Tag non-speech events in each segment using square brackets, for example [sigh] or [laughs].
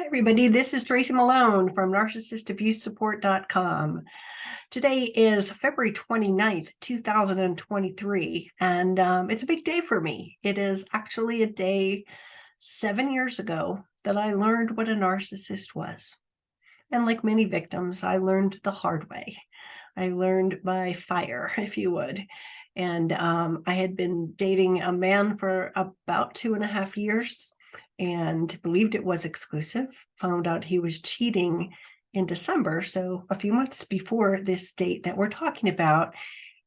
Hi, everybody. This is Tracy Malone from narcissistabusesupport.com. Today is February 29th, 2023, and um, it's a big day for me. It is actually a day seven years ago that I learned what a narcissist was. And like many victims, I learned the hard way. I learned by fire, [laughs] if you would. And um, I had been dating a man for about two and a half years and believed it was exclusive, found out he was cheating in December, so a few months before this date that we're talking about.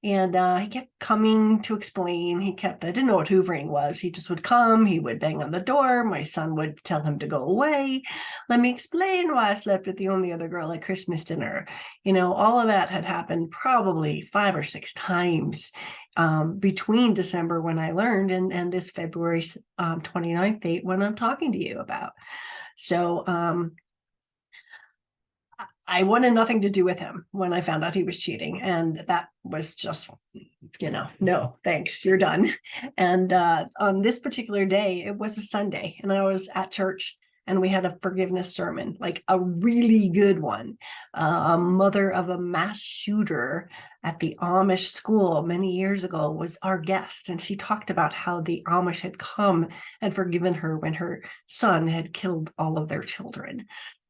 And uh, he kept coming to explain. He kept, I didn't know what hoovering was. He just would come, he would bang on the door. My son would tell him to go away. Let me explain why I slept with the only other girl at Christmas dinner. You know, all of that had happened probably five or six times um, between December when I learned and, and this February um, 29th date when I'm talking to you about. So um, I wanted nothing to do with him when I found out he was cheating. And that was just, you know, no, thanks, you're done. [laughs] And uh, on this particular day, it was a Sunday, and I was at church and we had a forgiveness sermon, like a really good one. Uh, a mother of a mass shooter at the Amish school many years ago was our guest, and she talked about how the Amish had come and forgiven her when her son had killed all of their children.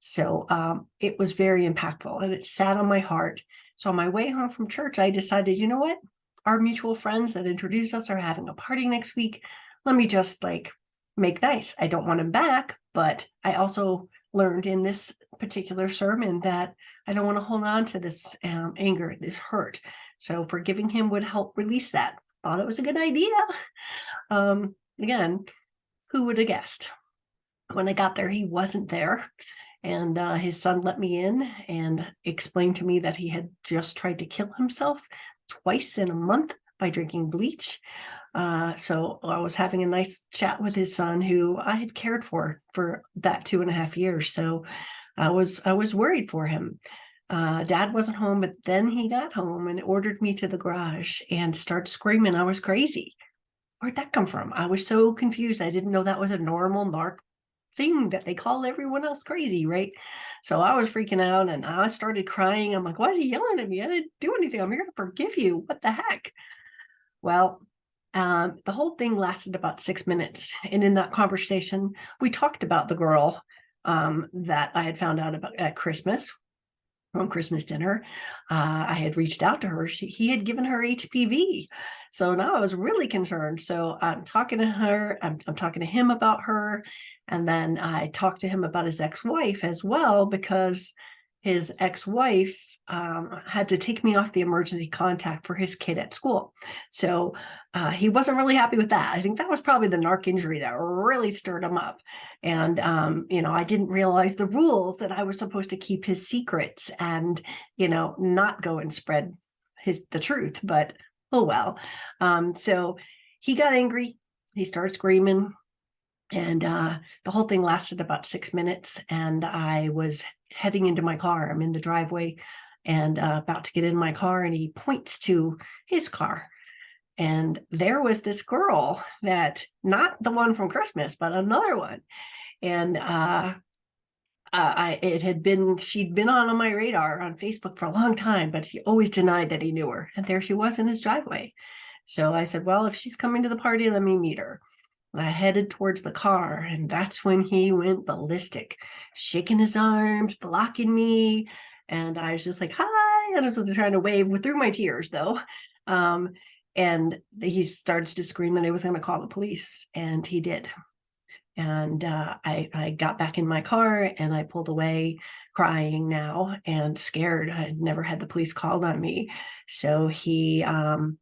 So um, it was very impactful and it sat on my heart. So on my way home from church, I decided, you know what? Our mutual friends that introduced us are having a party next week. Let me just like make nice. I don't want him back, but I also learned in this particular sermon that I don't want to hold on to this um, anger, this hurt. So forgiving him would help release that. Thought it was a good idea. [laughs] Um, again, who would have guessed? When I got there, he wasn't there. And uh, his son let me in and explained to me that he had just tried to kill himself twice in a month by drinking bleach. Uh, so I was having a nice chat with his son, who I had cared for for that two and a half years. So I was I was worried for him. Uh, dad wasn't home, but then he got home and ordered me to the garage and started screaming I was crazy. Where'd that come from? I was so confused. I didn't know that was a normal narc thing that they call everyone else crazy, right? So I was freaking out and I started crying. I'm like, why is he yelling at me? I didn't do anything. I'm here to forgive you. What the heck? Well, um, the whole thing lasted about six minutes. And in that conversation, we talked about the girl um, that I had found out about at Christmas from Christmas dinner. Uh, I had reached out to her. She, he had given her HPV. So now I was really concerned. So I'm talking to her, I'm, I'm talking to him about her. And then I talked to him about his ex wife as well, because his ex wife um, had to take me off the emergency contact for his kid at school. So uh, he wasn't really happy with that. I think that was probably the narc injury that really stirred him up. And, um, you know, I didn't realize the rules that I was supposed to keep his secrets and, you know, not go and spread his the truth. But oh well. Um, so he got angry. He started screaming. And uh, the whole thing lasted about six minutes. And I was heading into my car. I'm in the driveway and uh, about to get in my car and he points to his car and there was this girl that not the one from christmas but another one and uh, I it had been she'd been on, on my radar on Facebook for a long time, but he always denied that he knew her. And there she was in his driveway. So I said, "Well, if she's coming to the party, let me meet her." And I headed towards the car, and that's when he went ballistic, shaking his arms, blocking me, and I was just like, hi. And I was trying to wave through my tears though. Um, and he started to scream that I was going to call the police. And he did. And uh, I, I got back in my car and I pulled away crying now and scared. I had never had the police called on me. So he um,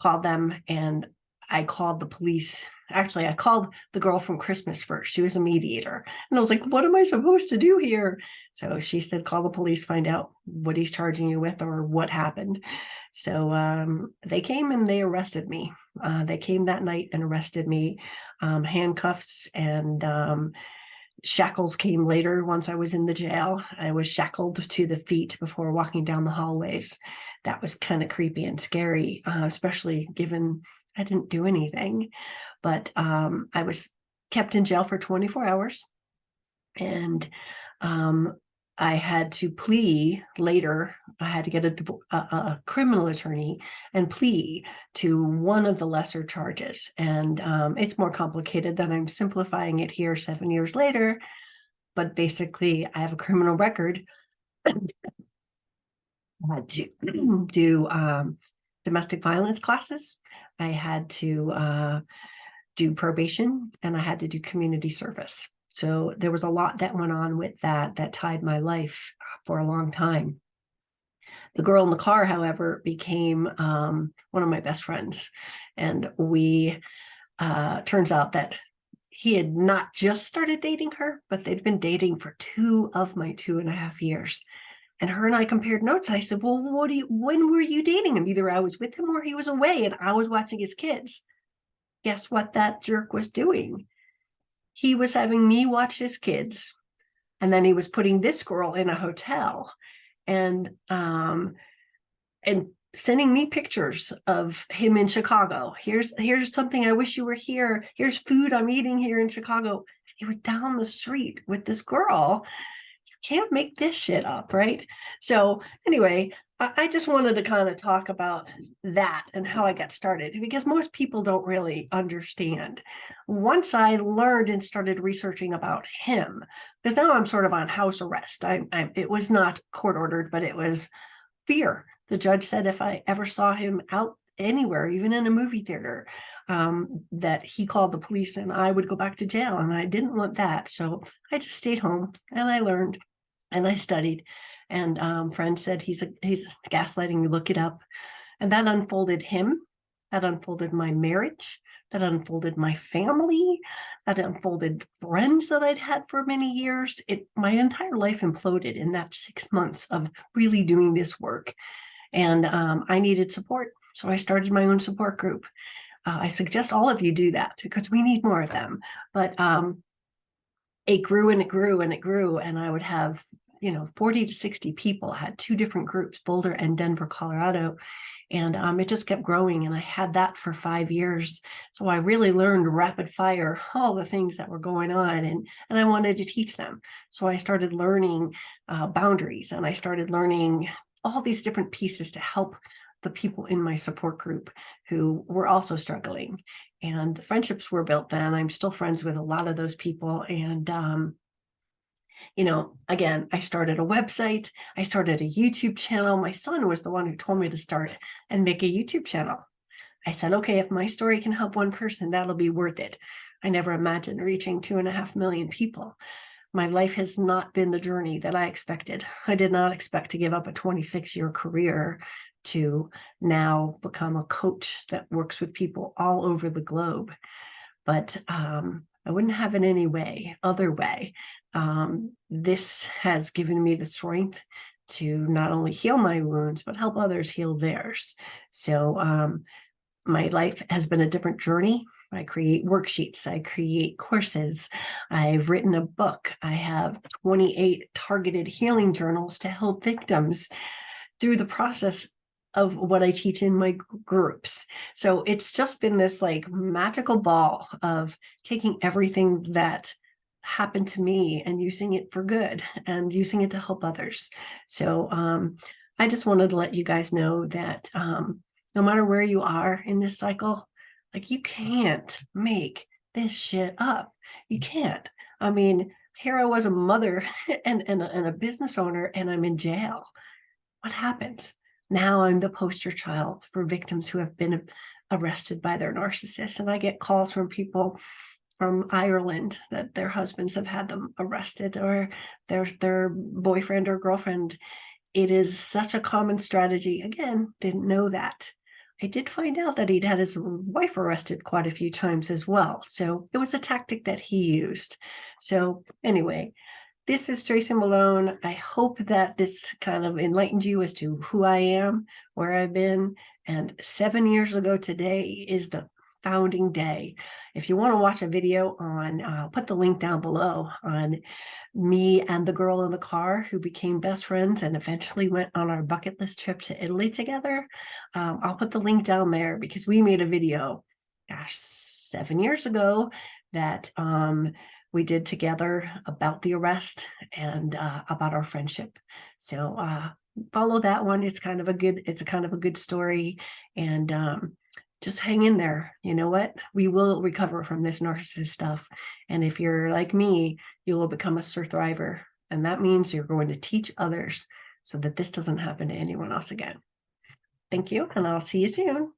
called them and I called the police actually I called the girl from Christmas first. She was a mediator. And I was like, what am I supposed to do here? So she said, call the police, find out what he's charging you with or what happened. So um, they came and they arrested me. Uh, they came that night and arrested me. Um, handcuffs and um, shackles came later once I was in the jail. I was shackled to the feet before walking down the hallways. That was kind of creepy and scary, uh, especially given I didn't do anything, but um, I was kept in jail for 24 hours. And um, I had to plea later. I had to get a, a, a, criminal attorney and plea to one of the lesser charges. And um, it's more complicated than I'm simplifying it here seven years later. But basically, I have a criminal record. I had to [clears throat] do um, domestic violence classes. I had to uh, do probation and I had to do community service. So there was a lot that went on with that that tied my life for a long time. The girl in the car, however, became um, one of my best friends. And we, uh, turns out that he had not just started dating her, but they'd been dating for two of my two and a half years. And her and I compared notes. I said, Well, what do you, when were you dating him? Either I was with him or he was away and I was watching his kids. Guess what that jerk was doing? he was having me watch his kids and then he was putting this girl in a hotel and um and sending me pictures of him in Chicago. Here's here's something I wish you were here. Here's food I'm eating here in Chicago. He was down the street with this girl. Can't make this shit up, right? So anyway, I just wanted to kind of talk about that and how I got started because most people don't really understand. Once I learned and started researching about him, because now I'm sort of on house arrest. I, I it was not court ordered, but it was fear. The judge said if I ever saw him out anywhere, even in a movie theater, um, that he called the police and I would go back to jail. And I didn't want that. So I just stayed home and I learned and I studied and um, friend said he's a, he's gaslighting. Look it up, and that unfolded him. That unfolded my marriage. That unfolded my family. That unfolded friends that I'd had for many years. It my entire life imploded in that six months of really doing this work, and um, I needed support. So I started my own support group. Uh, I suggest all of you do that because we need more of them. But um, it grew and it grew and it grew, and I would have you know 40 to 60 people. I had two different groups boulder and denver colorado. And um, it just kept growing and i had that for five years. So i really learned rapid fire all the things that were going on and and i wanted to teach them. So i started learning uh, boundaries and i started learning all these different pieces to help the people in my support group who were also struggling and friendships were built then i'm still friends with a lot of those people and um, you know, again, I started a website, I started a YouTube channel. My son was the one who told me to start and make a YouTube channel. I said, okay, if my story can help one person, that'll be worth it. I never imagined reaching two and a half million people. My life has not been the journey that I expected. I did not expect to give up a 26 year career to now become a coach that works with people all over the globe. But um, I wouldn't have it any way, other way um, this has given me the strength to not only heal my wounds, but help others heal theirs. So um, my life has been a different journey. I create worksheets, I create courses, I've written a book, I have 28 targeted healing journals to help victims through the process of what I teach in my groups. So it's just been this like magical ball of taking everything that happened to me and using it for good [laughs] and using it to help others. So um, I just wanted to let you guys know that um, no matter where you are in this cycle, like you can't make this shit up. You can't. I mean, here I was a mother [laughs] and, and, and a business owner, and I'm in jail. What happens? Now I'm the poster child for victims who have been arrested by their narcissist. And I get calls from people from Ireland that their husbands have had them arrested or their their boyfriend or girlfriend. It is such a common strategy. Again, didn't know that. I did find out that he'd had his wife arrested quite a few times as well. So it was a tactic that he used. So anyway, this is Tracy Malone. I hope that this kind of enlightened you as to who I am, where I've been. And seven years ago today is the founding day. If you want to watch a video on, I'll put the link down below on me and the girl in the car who became best friends and eventually went on our bucket list trip to Italy together. Um, I'll put the link down there because we made a video, gosh, seven years ago that um, we did together about the arrest and uh, about our friendship. So uh, follow that one. It's kind of a good, it's a kind of a good story. And um, just hang in there. You know what? We will recover from this narcissist stuff. And if you're like me, you will become a survivor. And that means you're going to teach others so that this doesn't happen to anyone else again. Thank you, and I'll see you soon.